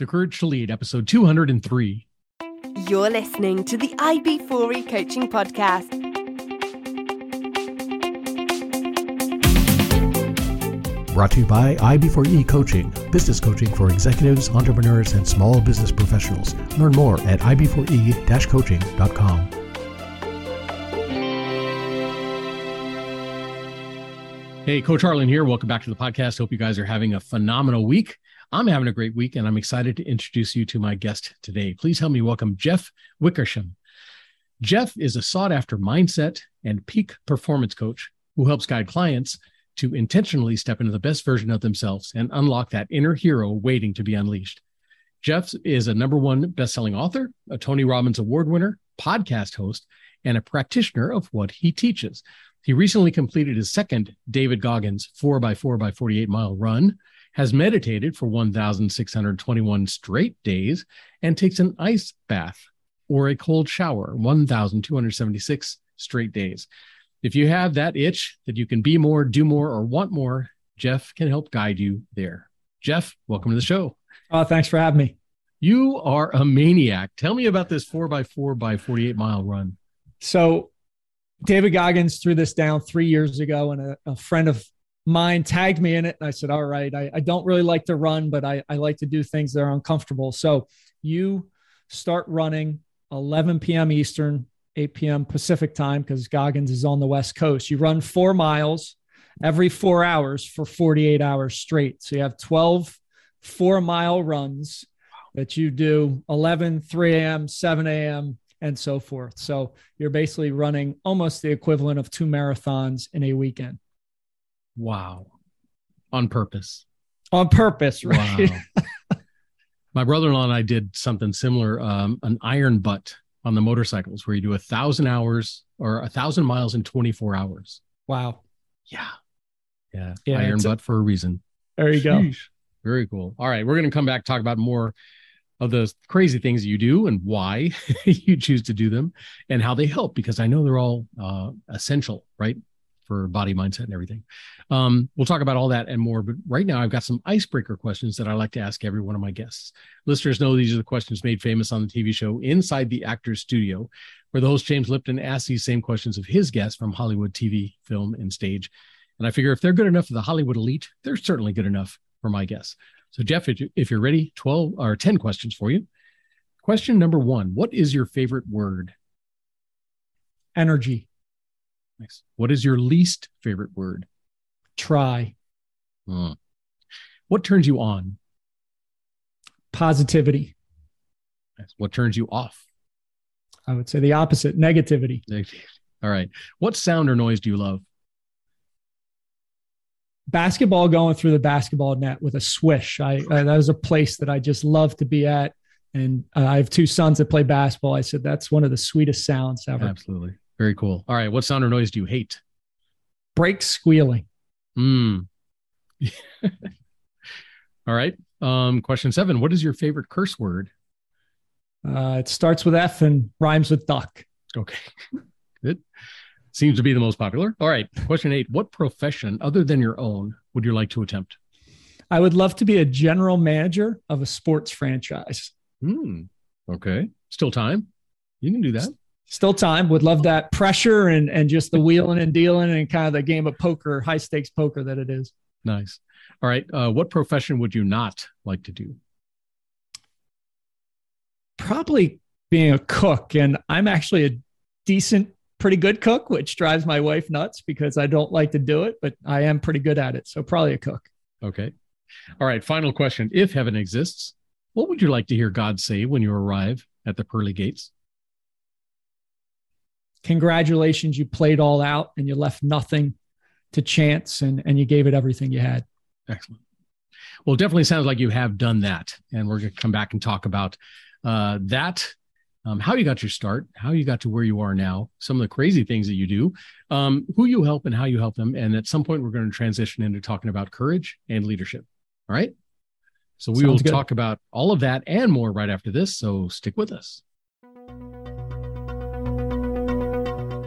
The Courage to Lead, episode 203. You're listening to the IB4E Coaching Podcast. Brought to you by IB4E Coaching, business coaching for executives, entrepreneurs, and small business professionals. Learn more at ib4e-coaching.com. Hey, Coach Harlan here. Welcome back to the podcast. Hope you guys are having a phenomenal week. I'm having a great week, and I'm excited to introduce you to my guest today. Please help me welcome Jeff Wickersham. Jeff is a sought after mindset and peak performance coach who helps guide clients to intentionally step into the best version of themselves and unlock that inner hero waiting to be unleashed. Jeff is a number one best-selling author, a Tony Robbins Award winner, podcast host, and a practitioner of what he teaches. He recently completed his second David Goggins 4x4 by 48 mile run, has meditated for 1,621 straight days, and takes an ice bath or a cold shower 1,276 straight days. If you have that itch that you can be more, do more, or want more, Jeff can help guide you there. Jeff, welcome to the show. Oh, thanks for having me. You are a maniac. Tell me about this four by four by 48 mile run. So, David Goggins threw this down three years ago, and a, a friend of mine tagged me in it. And I said, All right, I, I don't really like to run, but I, I like to do things that are uncomfortable. So, you start running 11 p.m. Eastern, 8 p.m. Pacific time, because Goggins is on the West Coast. You run four miles every four hours for 48 hours straight. So, you have 12 four mile runs that you do 11, 3 a.m., 7 a.m., and so forth. So you're basically running almost the equivalent of two marathons in a weekend. Wow. On purpose. On purpose, right? Wow. My brother in law and I did something similar um, an iron butt on the motorcycles where you do a thousand hours or a thousand miles in 24 hours. wow. Yeah. Yeah. Yeah, iron a- butt for a reason. There you go. Very cool. All right. We're going to come back, talk about more of the crazy things you do and why you choose to do them and how they help, because I know they're all uh, essential, right? For body mindset and everything. Um, we'll talk about all that and more. But right now, I've got some icebreaker questions that I like to ask every one of my guests. Listeners know these are the questions made famous on the TV show Inside the Actor's Studio, where the host James Lipton asks these same questions of his guests from Hollywood, TV, film, and stage. And I figure if they're good enough for the Hollywood elite, they're certainly good enough for my guests. So, Jeff, if you- if you're ready, 12 or 10 questions for you. Question number one What is your favorite word? Energy. Nice. What is your least favorite word? Try. Hmm. What turns you on? Positivity. Nice. What turns you off? I would say the opposite negativity. All right. What sound or noise do you love? Basketball going through the basketball net with a swish. I, I that was a place that I just love to be at. And uh, I have two sons that play basketball. I said that's one of the sweetest sounds ever. Absolutely. Very cool. All right. What sound or noise do you hate? Brake squealing. Hmm. All right. Um, question seven. What is your favorite curse word? Uh, it starts with F and rhymes with duck. Okay. Good. Seems to be the most popular. All right. Question eight. What profession other than your own would you like to attempt? I would love to be a general manager of a sports franchise. Hmm. Okay. Still time. You can do that. Still time. Would love that pressure and and just the wheeling and dealing and kind of the game of poker, high stakes poker that it is. Nice. All right. Uh, what profession would you not like to do? Probably being a cook, and I'm actually a decent, pretty good cook, which drives my wife nuts because I don't like to do it, but I am pretty good at it. So probably a cook. Okay. All right. Final question. If heaven exists, what would you like to hear God say when you arrive at the pearly gates? Congratulations, you played all out and you left nothing to chance, and and you gave it everything you had. Excellent. Well, it definitely sounds like you have done that. And we're going to come back and talk about uh, that, um, how you got your start, how you got to where you are now, some of the crazy things that you do, um, who you help and how you help them. And at some point, we're going to transition into talking about courage and leadership. All right. So we Sounds will good. talk about all of that and more right after this. So stick with us.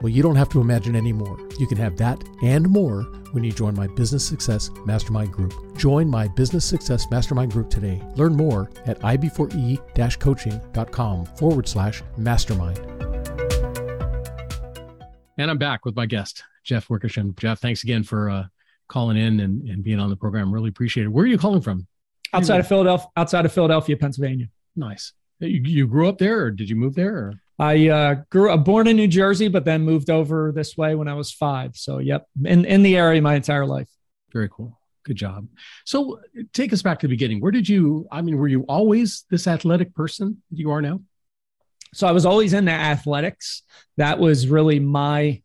Well, you don't have to imagine anymore. You can have that and more when you join my Business Success Mastermind Group. Join my Business Success Mastermind Group today. Learn more at ib4e coaching.com forward slash mastermind. And I'm back with my guest, Jeff Wickersham. Jeff, thanks again for uh, calling in and, and being on the program. Really appreciate it. Where are you calling from? Outside of Philadelphia, outside of Philadelphia, Pennsylvania. Nice. You, you grew up there or did you move there? Or? I uh, grew up born in New Jersey, but then moved over this way when I was five. So, yep, in, in the area my entire life. Very cool. Good job. So, take us back to the beginning. Where did you, I mean, were you always this athletic person that you are now? So, I was always into athletics. That was really my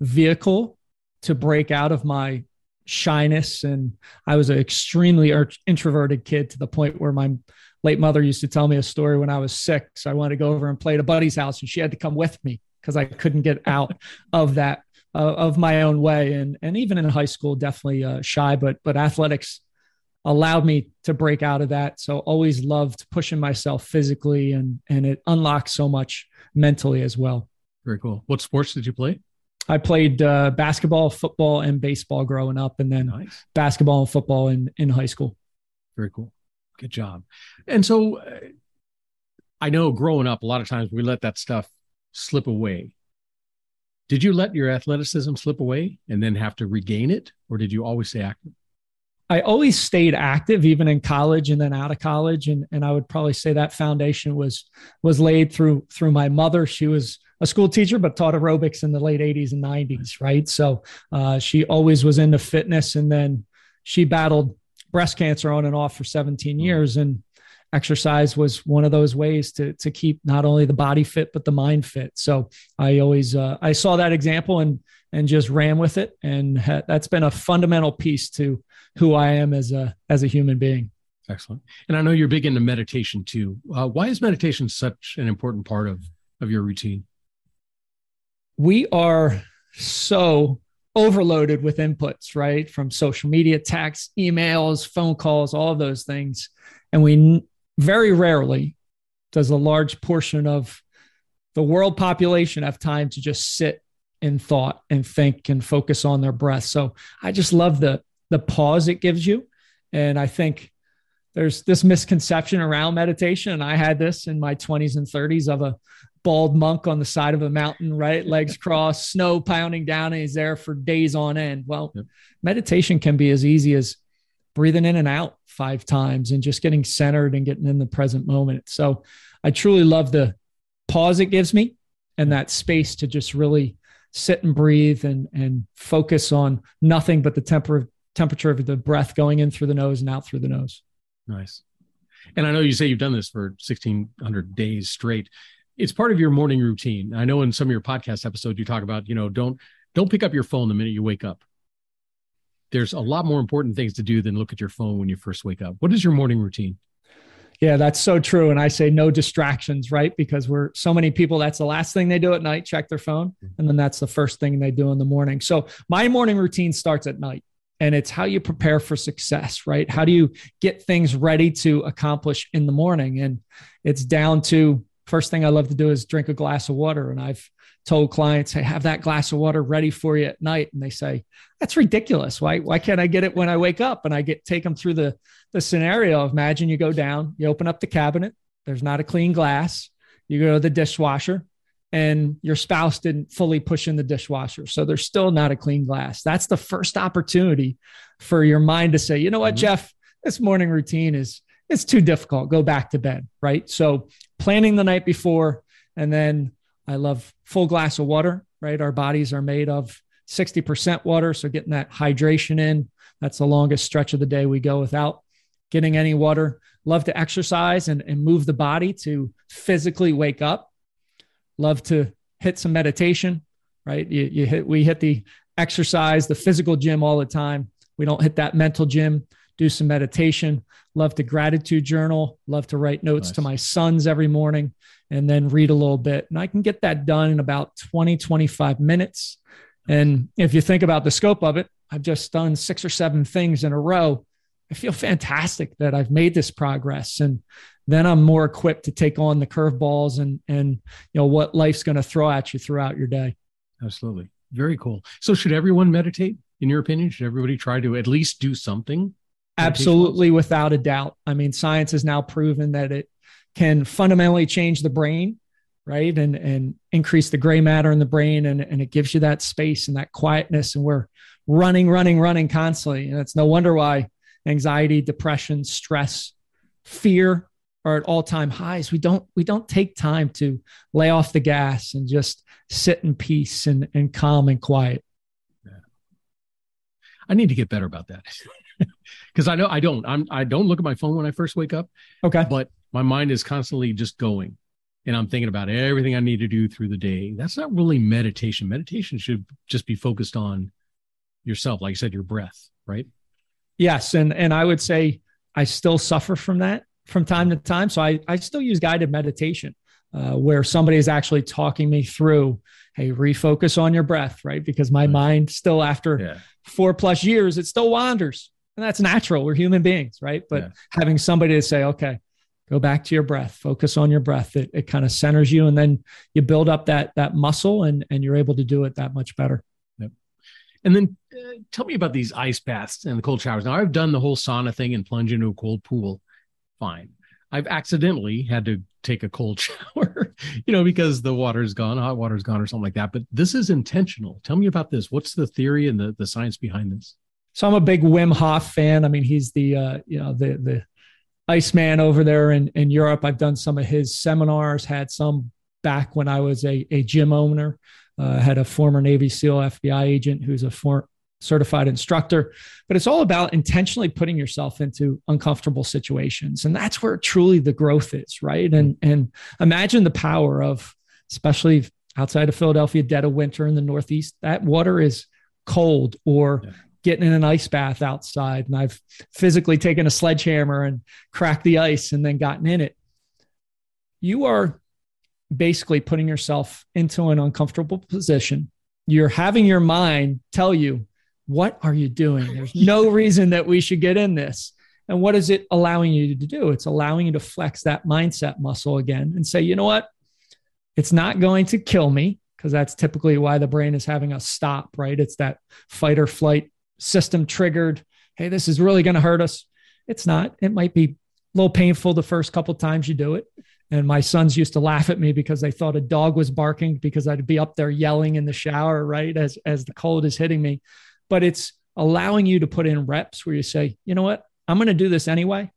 vehicle to break out of my shyness. And I was an extremely introverted kid to the point where my late mother used to tell me a story when I was six. So I wanted to go over and play at a buddy's house, and she had to come with me because I couldn't get out of that uh, of my own way. And and even in high school, definitely uh, shy, but but athletics allowed me to break out of that. So always loved pushing myself physically, and and it unlocked so much mentally as well. Very cool. What sports did you play? I played uh, basketball, football, and baseball growing up, and then nice. basketball and football in in high school. Very cool. Good job. And so uh, I know growing up, a lot of times we let that stuff slip away. Did you let your athleticism slip away and then have to regain it, or did you always stay active? I always stayed active, even in college and then out of college, and and I would probably say that foundation was was laid through through my mother. She was a school teacher, but taught aerobics in the late '80s and '90s, right? So uh, she always was into fitness, and then she battled breast cancer on and off for 17 mm. years and exercise was one of those ways to to keep not only the body fit but the mind fit. So i always uh, i saw that example and and just ran with it and ha- that's been a fundamental piece to who i am as a as a human being. Excellent. And i know you're big into meditation too. Uh, why is meditation such an important part of of your routine? We are so overloaded with inputs, right? From social media, text, emails, phone calls, all those things. And we very rarely does a large portion of the world population have time to just sit in thought and think and focus on their breath. So I just love the the pause it gives you. And I think there's this misconception around meditation. And I had this in my 20s and 30s of a bald monk on the side of a mountain, right? Legs crossed, snow pounding down, and he's there for days on end. Well, yep. meditation can be as easy as breathing in and out five times and just getting centered and getting in the present moment. So I truly love the pause it gives me and that space to just really sit and breathe and and focus on nothing but the temper, temperature of the breath going in through the nose and out through the nose. Nice. And I know you say you've done this for 1600 days straight it's part of your morning routine. I know in some of your podcast episodes you talk about, you know, don't don't pick up your phone the minute you wake up. There's a lot more important things to do than look at your phone when you first wake up. What is your morning routine? Yeah, that's so true. And I say no distractions, right? Because we're so many people, that's the last thing they do at night, check their phone. Mm-hmm. And then that's the first thing they do in the morning. So my morning routine starts at night and it's how you prepare for success, right? How do you get things ready to accomplish in the morning? And it's down to first thing I love to do is drink a glass of water. And I've told clients, hey, have that glass of water ready for you at night. And they say, that's ridiculous. Why, why can't I get it when I wake up? And I get take them through the, the scenario imagine you go down, you open up the cabinet, there's not a clean glass. You go to the dishwasher and your spouse didn't fully push in the dishwasher. So there's still not a clean glass. That's the first opportunity for your mind to say, you know what, mm-hmm. Jeff, this morning routine is it's too difficult. Go back to bed, right? So planning the night before, and then I love full glass of water, right? Our bodies are made of 60% water. So getting that hydration in, that's the longest stretch of the day we go without getting any water. Love to exercise and, and move the body to physically wake up. Love to hit some meditation, right? You, you hit, we hit the exercise, the physical gym all the time. We don't hit that mental gym do some meditation, love to gratitude journal, love to write notes nice. to my sons every morning, and then read a little bit. And I can get that done in about 20, 25 minutes. And if you think about the scope of it, I've just done six or seven things in a row. I feel fantastic that I've made this progress. And then I'm more equipped to take on the curveballs and and you know what life's going to throw at you throughout your day. Absolutely. Very cool. So should everyone meditate in your opinion? Should everybody try to at least do something? Absolutely without a doubt. I mean, science has now proven that it can fundamentally change the brain, right? And and increase the gray matter in the brain and, and it gives you that space and that quietness. And we're running, running, running constantly. And it's no wonder why anxiety, depression, stress, fear are at all-time highs. We don't we don't take time to lay off the gas and just sit in peace and, and calm and quiet. Yeah. I need to get better about that. Because I know I don't. I'm I don't look at my phone when I first wake up. Okay. But my mind is constantly just going. And I'm thinking about everything I need to do through the day. That's not really meditation. Meditation should just be focused on yourself, like you said, your breath, right? Yes. And and I would say I still suffer from that from time to time. So I, I still use guided meditation uh, where somebody is actually talking me through, hey, refocus on your breath, right? Because my mind still, after yeah. four plus years, it still wanders. And that's natural. We're human beings, right? But yeah. having somebody to say, okay, go back to your breath, focus on your breath, it, it kind of centers you. And then you build up that, that muscle and, and you're able to do it that much better. Yep. And then uh, tell me about these ice baths and the cold showers. Now, I've done the whole sauna thing and plunge into a cold pool fine. I've accidentally had to take a cold shower, you know, because the water's gone, hot water's gone, or something like that. But this is intentional. Tell me about this. What's the theory and the, the science behind this? So I'm a big Wim Hof fan. I mean, he's the uh, you know the the Iceman over there in in Europe. I've done some of his seminars. Had some back when I was a a gym owner. Uh, had a former Navy SEAL FBI agent who's a for, certified instructor, but it's all about intentionally putting yourself into uncomfortable situations. And that's where truly the growth is, right? And and imagine the power of especially outside of Philadelphia, dead of winter in the Northeast, that water is cold or yeah. Getting in an ice bath outside. And I've physically taken a sledgehammer and cracked the ice and then gotten in it. You are basically putting yourself into an uncomfortable position. You're having your mind tell you, what are you doing? There's no reason that we should get in this. And what is it allowing you to do? It's allowing you to flex that mindset muscle again and say, you know what? It's not going to kill me because that's typically why the brain is having us stop, right? It's that fight or flight system triggered. Hey, this is really going to hurt us. It's not. It might be a little painful the first couple times you do it. And my sons used to laugh at me because they thought a dog was barking because I'd be up there yelling in the shower, right? As as the cold is hitting me but it's allowing you to put in reps where you say, you know what, I'm going to do this anyway.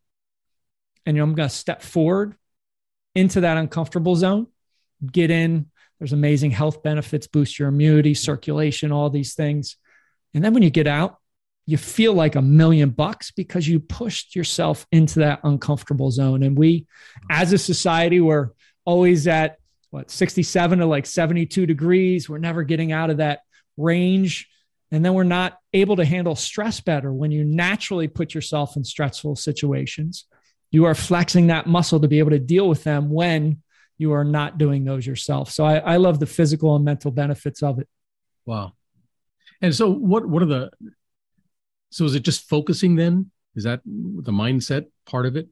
And I'm going to step forward into that uncomfortable zone, get in. There's amazing health benefits, boost your immunity, circulation, all these things. And then when you get out, you feel like a million bucks because you pushed yourself into that uncomfortable zone. And we, as a society, we're always at what 67 to like 72 degrees. We're never getting out of that range. And then we're not able to handle stress better when you naturally put yourself in stressful situations. You are flexing that muscle to be able to deal with them when you are not doing those yourself. So I, I love the physical and mental benefits of it. Wow. And so what what are the so is it just focusing then? Is that the mindset part of it?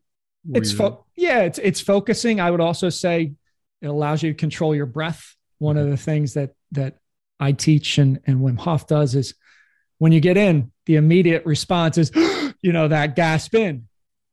It's fo- yeah, it's it's focusing. I would also say it allows you to control your breath. One of mm-hmm. the things that that I teach and, and Wim Hof does is when you get in, the immediate response is, you know, that gasp in.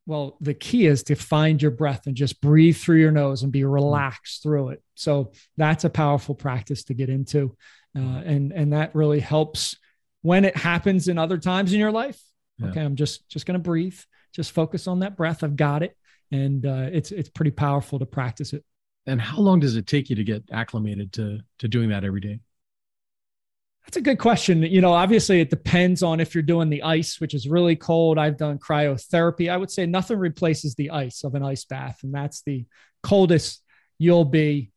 Well, the key is to find your breath and just breathe through your nose and be relaxed through it. So that's a powerful practice to get into. Uh, and, and that really helps when it happens in other times in your life. Yeah. Okay. I'm just, just going to breathe, just focus on that breath. I've got it. And uh, it's, it's pretty powerful to practice it. And how long does it take you to get acclimated to, to doing that every day? That's a good question. You know, obviously it depends on if you're doing the ice, which is really cold. I've done cryotherapy. I would say nothing replaces the ice of an ice bath, and that's the coldest you'll be.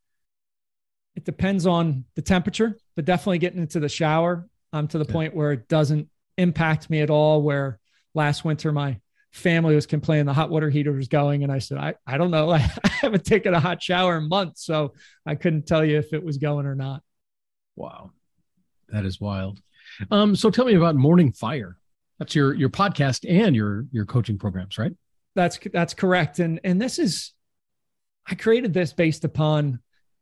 It depends on the temperature, but definitely getting into the shower. I'm to the point where it doesn't impact me at all. Where last winter my family was complaining the hot water heater was going. And I said, I, I don't know. I haven't taken a hot shower in months. So I couldn't tell you if it was going or not. Wow. That is wild. Um, so tell me about Morning Fire. That's your your podcast and your your coaching programs, right? That's that's correct. And and this is I created this based upon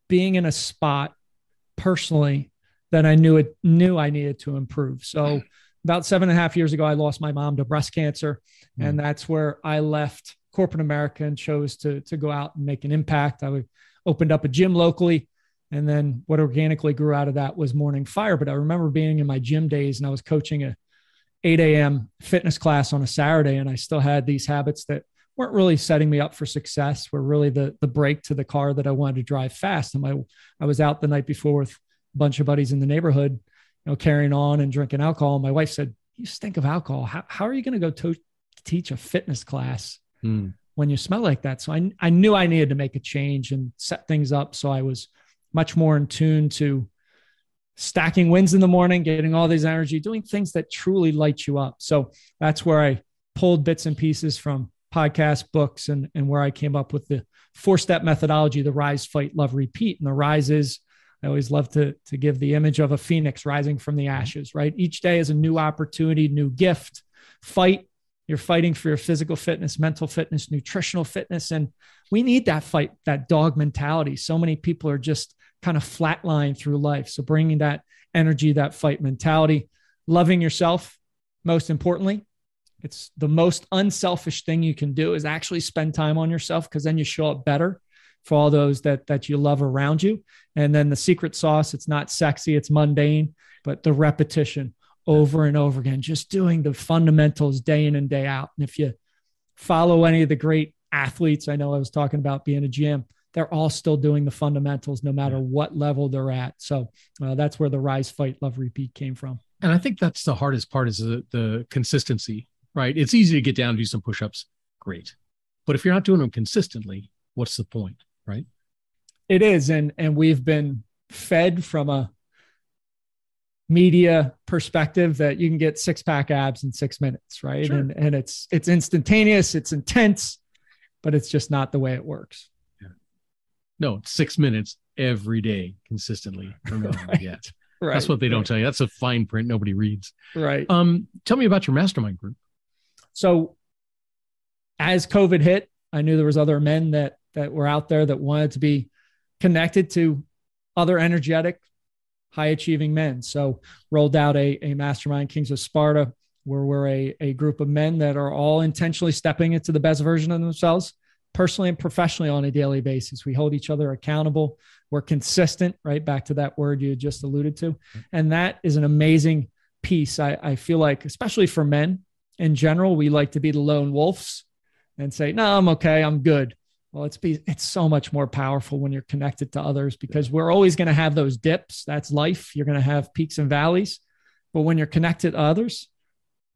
being in a spot personally that I knew it knew I needed to improve. So about seven and a half years ago, I lost my mom to breast cancer, mm. and that's where I left corporate America and chose to to go out and make an impact. I opened up a gym locally, and then what organically grew out of that was Morning Fire. But I remember being in my gym days, and I was coaching a 8 a.m. fitness class on a Saturday, and I still had these habits that weren't really setting me up for success. Were really the the brake to the car that I wanted to drive fast. And my I was out the night before with a bunch of buddies in the neighborhood, you know, carrying on and drinking alcohol. And my wife said, "You stink of alcohol. How how are you going to go to teach a fitness class mm. when you smell like that?" So I I knew I needed to make a change and set things up so I was much more in tune to stacking wins in the morning, getting all these energy, doing things that truly light you up. So that's where I pulled bits and pieces from podcasts, books, and, and where I came up with the four step methodology the rise, fight, love, repeat. And the rise is, I always love to, to give the image of a phoenix rising from the ashes, right? Each day is a new opportunity, new gift. Fight, you're fighting for your physical fitness, mental fitness, nutritional fitness. And we need that fight, that dog mentality. So many people are just kind of flatline through life. So bringing that energy, that fight mentality, loving yourself, most importantly, it's the most unselfish thing you can do is actually spend time on yourself because then you show up better for all those that that you love around you. And then the secret sauce, it's not sexy, it's mundane, but the repetition over and over again, just doing the fundamentals day in and day out. And if you follow any of the great athletes, I know I was talking about being a GM, they're all still doing the fundamentals no matter what level they're at. So uh, that's where the rise, fight, love, repeat came from. And I think that's the hardest part is the, the consistency right? It's easy to get down and do some push-ups. Great. But if you're not doing them consistently, what's the point, right? It is. And and we've been fed from a media perspective that you can get six pack abs in six minutes, right? Sure. And and it's it's instantaneous, it's intense, but it's just not the way it works. No, six minutes every day consistently. right. Yet. Right. That's what they don't tell you. That's a fine print nobody reads. Right. Um, tell me about your mastermind group. So as COVID hit, I knew there was other men that that were out there that wanted to be connected to other energetic, high achieving men. So rolled out a, a mastermind, Kings of Sparta, where we're a, a group of men that are all intentionally stepping into the best version of themselves, personally and professionally on a daily basis. We hold each other accountable. We're consistent, right? Back to that word you just alluded to. And that is an amazing piece. I, I feel like, especially for men, in general, we like to be the lone wolves and say, no, I'm okay. I'm good. Well, it's be, it's so much more powerful when you're connected to others because we're always going to have those dips. That's life. You're going to have peaks and valleys. But when you're connected to others,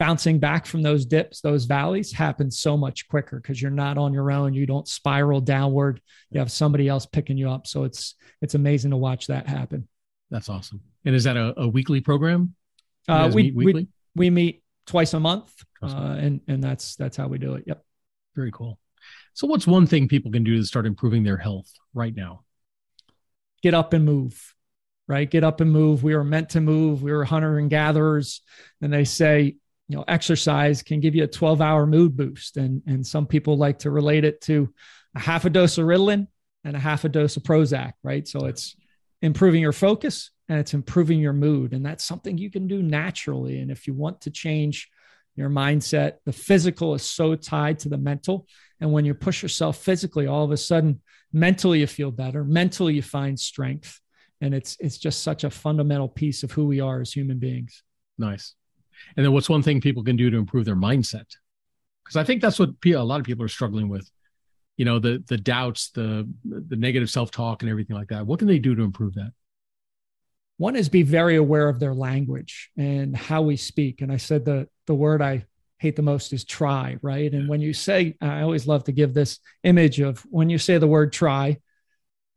bouncing back from those dips, those valleys happens so much quicker because you're not on your own. You don't spiral downward. You have somebody else picking you up. So it's it's amazing to watch that happen. That's awesome. And is that a, a weekly program? Uh, we, we, we meet twice a month, uh, and and that's that's how we do it. Yep. Very cool. So, what's one thing people can do to start improving their health right now? Get up and move. Right, get up and move. We were meant to move. We were hunter and gatherers, and they say you know exercise can give you a 12 hour mood boost and and some people like to relate it to a half a dose of ritalin and a half a dose of prozac right so it's improving your focus and it's improving your mood. And that's something you can do naturally. And if you want to change your mindset, the physical is so tied to the mental. And when you push yourself physically, all of a sudden, mentally you feel better, mentally you find strength. And it's it's just such a fundamental piece of who we are as human beings. Nice. And then what's one thing people can do to improve their mindset? Because I think that's what a lot of people are struggling with. You know, the the doubts, the the negative self-talk and everything like that. What can they do to improve that? One is be very aware of their language and how we speak. And I said the the word I hate the most is try, right? And when you say, I always love to give this image of when you say the word try,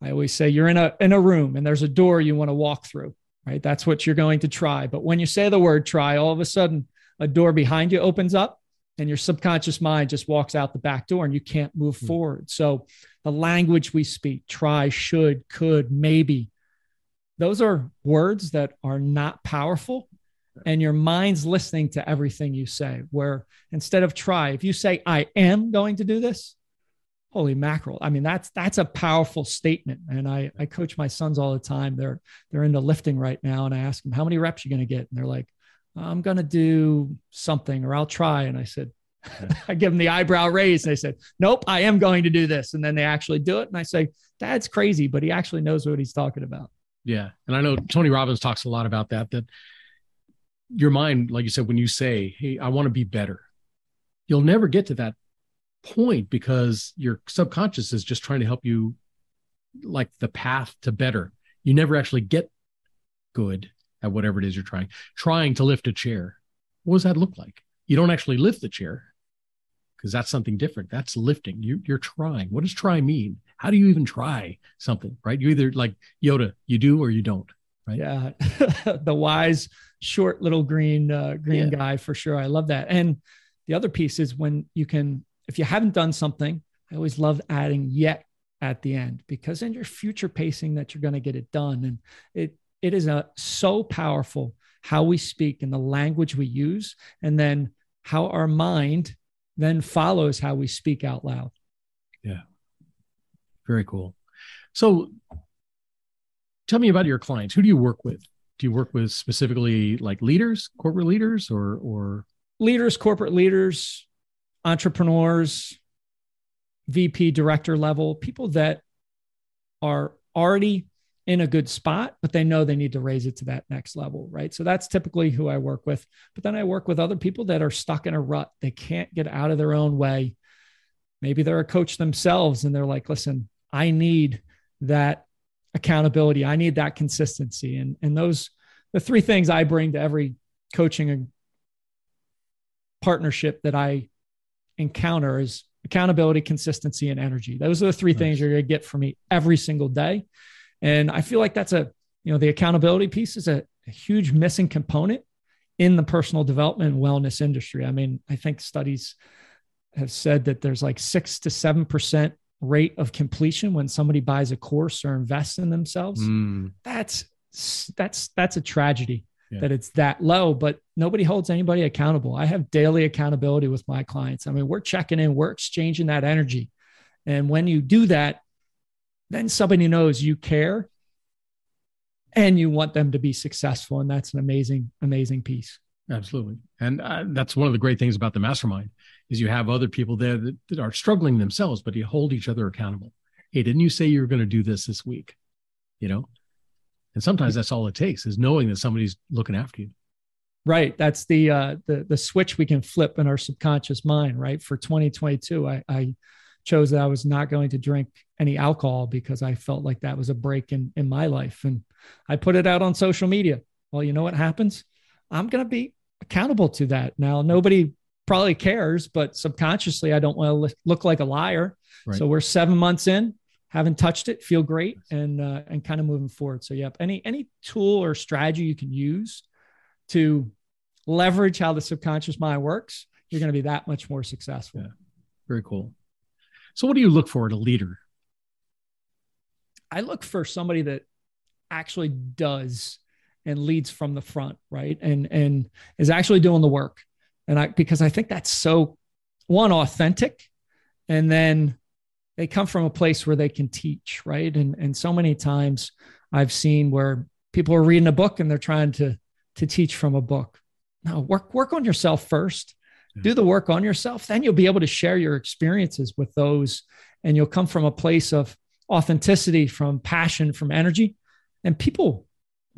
I always say you're in a in a room and there's a door you want to walk through, right? That's what you're going to try. But when you say the word try, all of a sudden a door behind you opens up and your subconscious mind just walks out the back door and you can't move mm-hmm. forward. So the language we speak, try, should, could, maybe, those are words that are not powerful. And your mind's listening to everything you say. Where instead of try, if you say, I am going to do this, holy mackerel. I mean, that's that's a powerful statement. And I, I coach my sons all the time. They're they're into lifting right now. And I ask them, how many reps you going to get? And they're like, I'm going to do something or I'll try. And I said, I give them the eyebrow raise. And they said, Nope, I am going to do this. And then they actually do it. And I say, Dad's crazy, but he actually knows what he's talking about. Yeah. And I know Tony Robbins talks a lot about that, that your mind, like you said, when you say, Hey, I want to be better, you'll never get to that point because your subconscious is just trying to help you like the path to better. You never actually get good at whatever it is you're trying. Trying to lift a chair. What does that look like? You don't actually lift the chair because that's something different. That's lifting. You, you're trying. What does try mean? How do you even try something, right? You either like Yoda, you do or you don't, right? Yeah. the wise, short little green, uh, green yeah. guy for sure. I love that. And the other piece is when you can, if you haven't done something, I always love adding yet at the end because in your future pacing that you're going to get it done. And it, it is a, so powerful how we speak and the language we use, and then how our mind then follows how we speak out loud. Yeah. Very cool. So tell me about your clients. Who do you work with? Do you work with specifically like leaders, corporate leaders or or leaders, corporate leaders, entrepreneurs, VP director level, people that are already in a good spot, but they know they need to raise it to that next level, right? So that's typically who I work with. But then I work with other people that are stuck in a rut. They can't get out of their own way. Maybe they're a coach themselves and they're like, listen, I need that accountability. I need that consistency. And, and those, the three things I bring to every coaching partnership that I encounter is accountability, consistency, and energy. Those are the three nice. things you're going to get from me every single day. And I feel like that's a, you know, the accountability piece is a, a huge missing component in the personal development and wellness industry. I mean, I think studies have said that there's like six to seven percent rate of completion when somebody buys a course or invests in themselves. Mm. That's that's that's a tragedy yeah. that it's that low, but nobody holds anybody accountable. I have daily accountability with my clients. I mean, we're checking in, we're exchanging that energy. And when you do that, then somebody knows you care and you want them to be successful. And that's an amazing, amazing piece. Absolutely. And uh, that's one of the great things about the mastermind is you have other people there that, that are struggling themselves, but you hold each other accountable. Hey, didn't you say you were going to do this this week? You know, and sometimes that's all it takes is knowing that somebody's looking after you. Right. That's the uh, the the switch we can flip in our subconscious mind. Right. For 2022, I, I chose that I was not going to drink any alcohol because I felt like that was a break in, in my life. And I put it out on social media. Well, you know what happens? I'm going to be accountable to that. Now, nobody probably cares, but subconsciously, I don't want to look like a liar. Right. So we're seven months in, haven't touched it, feel great, and uh, and kind of moving forward. So, yep, any any tool or strategy you can use to leverage how the subconscious mind works, you're going to be that much more successful. Yeah. Very cool. So, what do you look for in a leader? I look for somebody that actually does and leads from the front, right? And and is actually doing the work. And I because I think that's so one authentic, and then they come from a place where they can teach, right? And and so many times I've seen where people are reading a book and they're trying to to teach from a book. No, work work on yourself first do the work on yourself then you'll be able to share your experiences with those and you'll come from a place of authenticity from passion from energy and people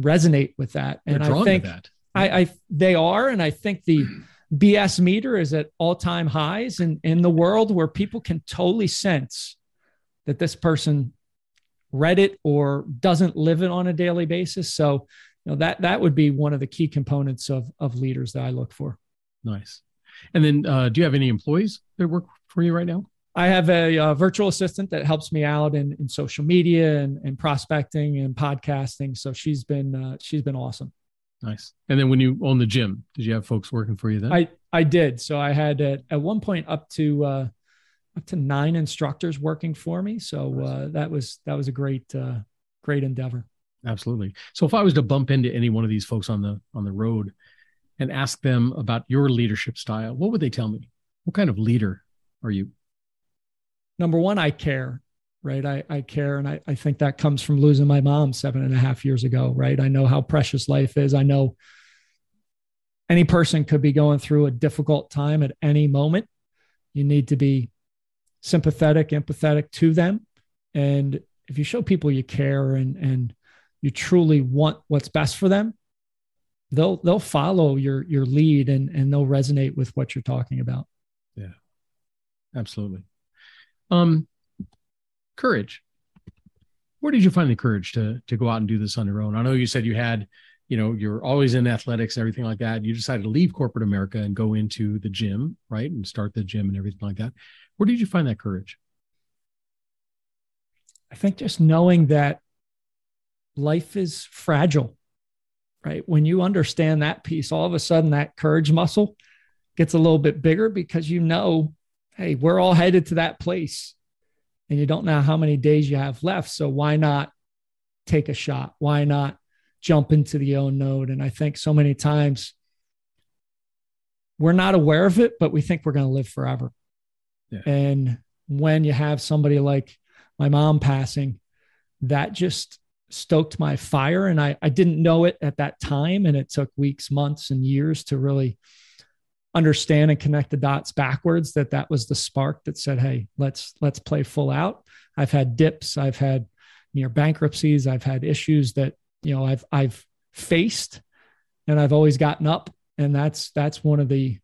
resonate with that They're and i think that. I, I they are and i think the bs meter is at all-time highs in, in the world where people can totally sense that this person read it or doesn't live it on a daily basis so you know that that would be one of the key components of of leaders that i look for nice and then, uh, do you have any employees that work for you right now? I have a, a uh, virtual assistant that helps me out in, in social media and, and prospecting and podcasting. So she's been uh, she's been awesome. Nice. And then when you own the gym, did you have folks working for you then? I I did. So I had at, at one point up to uh, up to nine instructors working for me. So uh, that was that was a great uh, great endeavor. Absolutely. So if I was to bump into any one of these folks on the on the road and ask them about your leadership style, what would they tell me? What kind of leader are you? Number one, I care right? I, I care. And I, I think that comes from losing my mom seven and a half years ago, right? I know how precious life is. I know any person could be going through a difficult time at any moment. You need to be sympathetic, empathetic to them. And if you show people you care and, and you truly want what's best for them, they'll they'll follow your your lead and and they'll resonate with what you're talking about. Yeah. Absolutely. Um courage. Where did you find the courage to to go out and do this on your own? I know you said you had, you know, you're always in athletics, and everything like that. You decided to leave corporate America and go into the gym, right, and start the gym and everything like that. Where did you find that courage? I think just knowing that life is fragile, right? When you understand that piece, all of a sudden that courage muscle gets a little bit bigger because you know, hey, we're all headed to that place and you don't know how many days you have left. So why not take a shot? Why not jump into the unknown? And I think so many times we're not aware of it, but we think we're going to live forever. Yeah. And when you have somebody like my mom passing, that just stoked my fire. And I, I didn't know it at that time. And it took weeks, months, and years to really understand and connect the dots backwards that that was the spark that said hey let's let's play full out. I've had dips i've had near bankruptcies i've had issues that you know i've i've faced and i've always gotten up. And that's that's one of the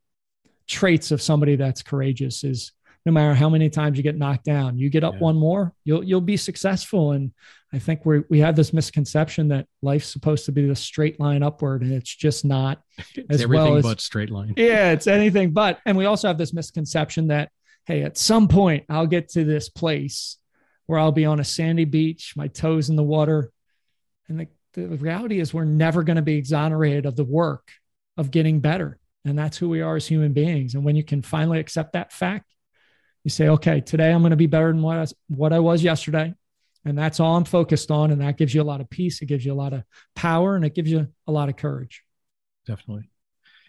traits of somebody that's courageous is no matter how many times you get knocked down, you get up yeah. one more, you'll you'll be successful. And I think we we have this misconception that life's supposed to be the straight line upward, and it's just not. It's as everything well as, but straight line. Yeah, it's anything but. And we also have this misconception that hey, at some point I'll get to this place where I'll be on a sandy beach, my toes in the water, and the, the reality is we're never going to be exonerated of the work of getting better. And that's who we are as human beings. And when you can finally accept that fact, you say, okay, today I'm going to be better than what I, what I was yesterday. And that's all I'm focused on. And that gives you a lot of peace. It gives you a lot of power and it gives you a lot of courage. Definitely.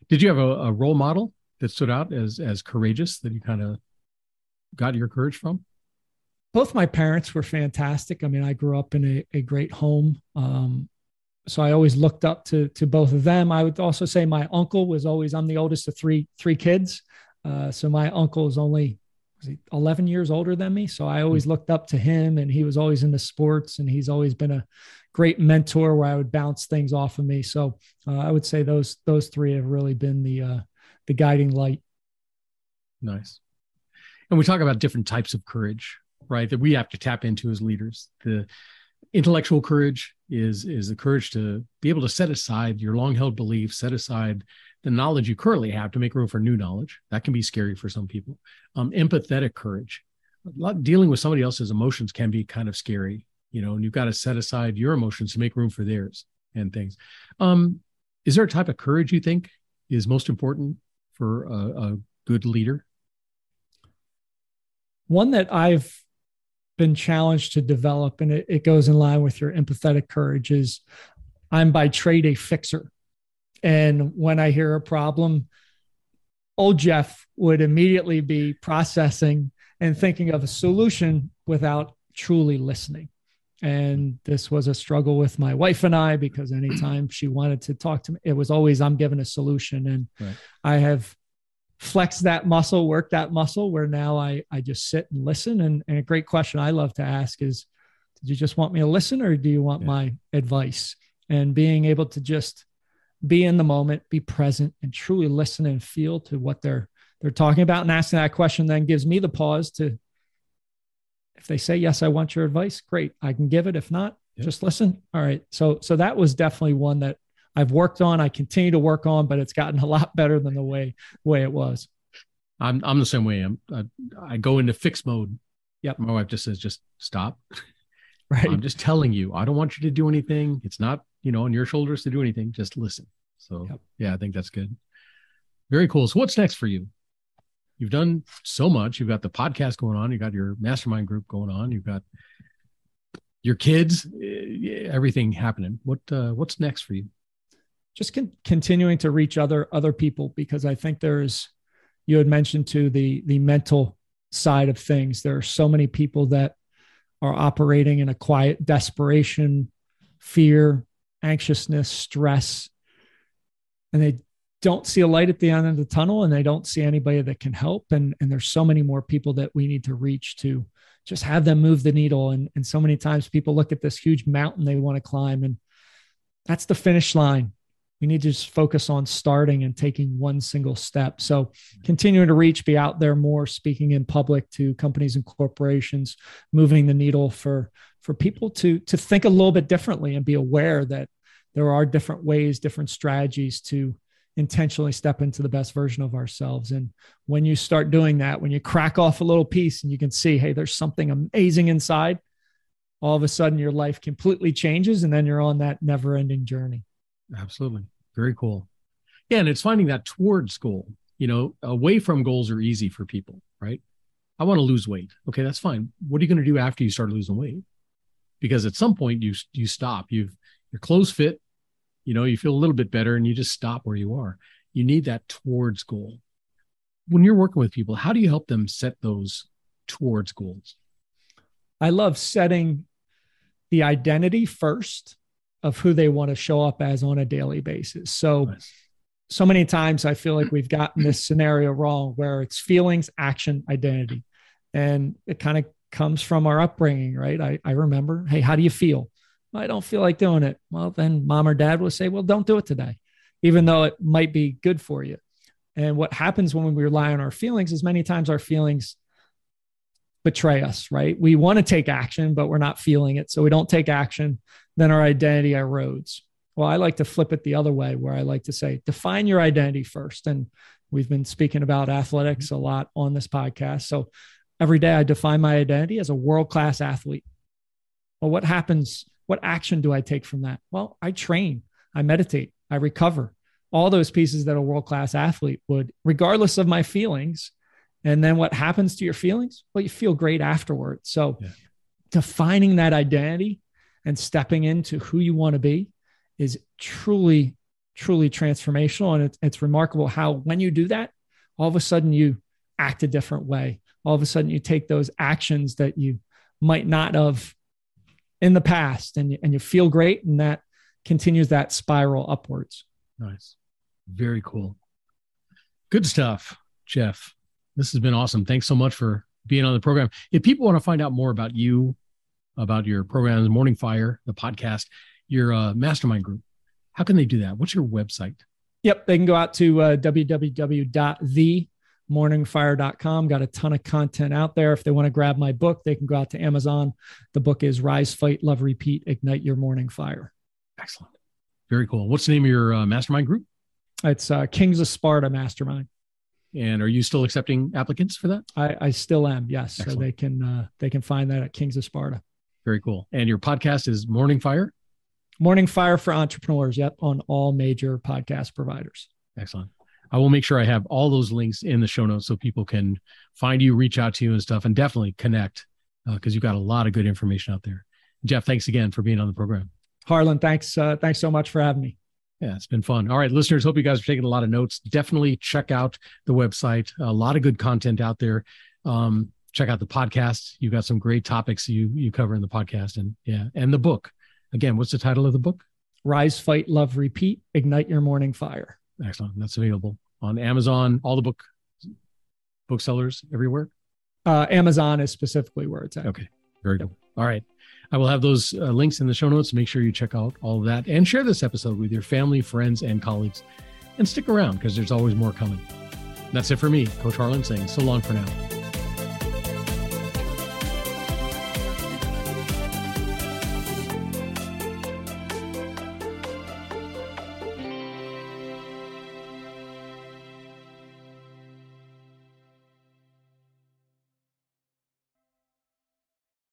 Did you have a, a role model that stood out as, as courageous that you kind of got your courage from? Both my parents were fantastic. I mean, I grew up in a, a great home. Um, so I always looked up to, to both of them. I would also say my uncle was always, I'm the oldest of three, three kids. Uh, so my uncle is only was he 11 years older than me. So I always hmm. looked up to him and he was always into sports and he's always been a great mentor where I would bounce things off of me. So uh, I would say those, those three have really been the, uh, the guiding light. Nice. And we talk about different types of courage, right? That we have to tap into as leaders. The intellectual courage is, is the courage to be able to set aside your long held beliefs, set aside the knowledge you currently have to make room for new knowledge. That can be scary for some people. Um, empathetic courage, dealing with somebody else's emotions can be kind of scary, you know, and you've got to set aside your emotions to make room for theirs and things. Um, is there a type of courage you think is most important for a, a good leader? One that I've been challenged to develop, and it, it goes in line with your empathetic courage, is I'm by trade a fixer. And when I hear a problem, old Jeff would immediately be processing and thinking of a solution without truly listening. And this was a struggle with my wife and I because anytime she wanted to talk to me, it was always, I'm given a solution. And right. I have flexed that muscle, worked that muscle where now I, I just sit and listen. And, and a great question I love to ask is, did you just want me to listen or do you want yeah. my advice? And being able to just be in the moment, be present, and truly listen and feel to what they're they're talking about. And asking that question then gives me the pause to, if they say yes, I want your advice, great, I can give it. If not, yep. just listen. All right. So so that was definitely one that I've worked on. I continue to work on, but it's gotten a lot better than the way way it was. I'm I'm the same way. I'm I, I go into fix mode. Yep. My wife just says, just stop. Right. I'm just telling you, I don't want you to do anything. It's not you know, on your shoulders to do anything. Just listen. So yep. yeah, I think that's good. Very cool. So what's next for you? You've done so much. You've got the podcast going on. You got your mastermind group going on. You've got your kids, eh, everything happening. What uh, what's next for you? Just con- continuing to reach other other people because I think there's you had mentioned to the the mental side of things. There are so many people that are operating in a quiet desperation, fear, anxiousness, stress, and they don't see a light at the end of the tunnel and they don't see anybody that can help. And, and there's so many more people that we need to reach to just have them move the needle. And, and so many times people look at this huge mountain they want to climb, and that's the finish line. We need to just focus on starting and taking one single step. So, continuing to reach, be out there more, speaking in public to companies and corporations, moving the needle for for people to to think a little bit differently and be aware that there are different ways, different strategies to intentionally step into the best version of ourselves. And when you start doing that, when you crack off a little piece and you can see, hey, there's something amazing inside, all of a sudden your life completely changes. And then you're on that never ending journey. Absolutely. Very cool. Yeah. And it's finding that towards goal, you know, away from goals are easy for people, right? I want to lose weight. Okay, that's fine. What are you going to do after you start losing weight? Because at some point you you stop. You've your clothes fit, you know you feel a little bit better and you just stop where you are you need that towards goal when you're working with people how do you help them set those towards goals i love setting the identity first of who they want to show up as on a daily basis so nice. so many times i feel like we've gotten this scenario wrong where it's feelings action identity and it kind of comes from our upbringing right I, I remember hey how do you feel I don't feel like doing it. Well, then mom or dad will say, well, don't do it today, even though it might be good for you. And what happens when we rely on our feelings is many times our feelings betray us, right? We want to take action, but we're not feeling it. So we don't take action. Then our identity erodes. Well, I like to flip it the other way, where I like to say, define your identity first. And we've been speaking about athletics a lot on this podcast. So every day I define my identity as a world class athlete. Well, what happens what action do I take from that? Well, I train, I meditate, I recover, all those pieces that a world class athlete would, regardless of my feelings. And then what happens to your feelings? Well, you feel great afterwards. So yeah. defining that identity and stepping into who you want to be is truly, truly transformational. And it's, it's remarkable how when you do that, all of a sudden you act a different way. All of a sudden you take those actions that you might not have in the past and, and you feel great and that continues that spiral upwards. Nice. Very cool. Good stuff jeff. This has been awesome. Thanks so much for being on the program. If people want to find out more about you about your programs morning fire the podcast your uh, mastermind group how can they do that what's your website yep they can go out to uh, www.the morningfire.com. Got a ton of content out there. If they want to grab my book, they can go out to Amazon. The book is Rise, Fight, Love, Repeat, Ignite Your Morning Fire. Excellent. Very cool. What's the name of your uh, mastermind group? It's uh, Kings of Sparta Mastermind. And are you still accepting applicants for that? I, I still am. Yes. Excellent. So they can uh, they can find that at Kings of Sparta. Very cool. And your podcast is Morning Fire. Morning Fire for Entrepreneurs. Yep, on all major podcast providers. Excellent. I will make sure I have all those links in the show notes so people can find you, reach out to you and stuff, and definitely connect because uh, you've got a lot of good information out there. Jeff, thanks again for being on the program. Harlan, thanks. Uh, thanks so much for having me. Yeah, it's been fun. All right, listeners, hope you guys are taking a lot of notes. Definitely check out the website. A lot of good content out there. Um, check out the podcast. You've got some great topics you you cover in the podcast, and yeah, and the book. Again, what's the title of the book? Rise, Fight, Love, Repeat: Ignite Your Morning Fire. Excellent. That's available on Amazon, all the book booksellers everywhere. Uh, Amazon is specifically where it's at. Okay, very good. All right, I will have those uh, links in the show notes. Make sure you check out all of that and share this episode with your family, friends, and colleagues. And stick around because there's always more coming. That's it for me, Coach Harlan saying so long for now.